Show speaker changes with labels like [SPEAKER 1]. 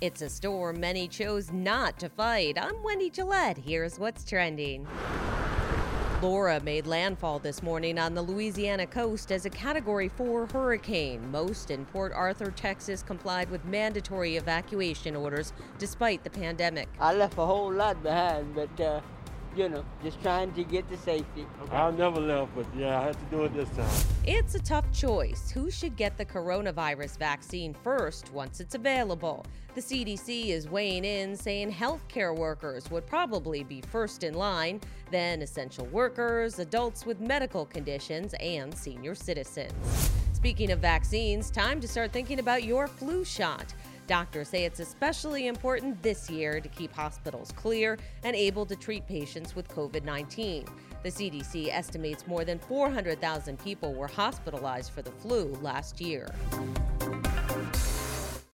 [SPEAKER 1] It's a storm many chose not to fight. I'm Wendy Gillette. Here's what's trending. Laura made landfall this morning on the Louisiana coast as a Category 4 hurricane. Most in Port Arthur, Texas complied with mandatory evacuation orders despite the pandemic.
[SPEAKER 2] I left a whole lot behind, but uh, you know, just trying to get to safety.
[SPEAKER 3] I'll never left, but yeah, I had to do it this time.
[SPEAKER 1] It's a tough choice. Who should get the coronavirus vaccine first once it's available? The CDC is weighing in, saying healthcare workers would probably be first in line, then essential workers, adults with medical conditions, and senior citizens. Speaking of vaccines, time to start thinking about your flu shot. Doctors say it's especially important this year to keep hospitals clear and able to treat patients with COVID 19. The CDC estimates more than 400,000 people were hospitalized for the flu last year.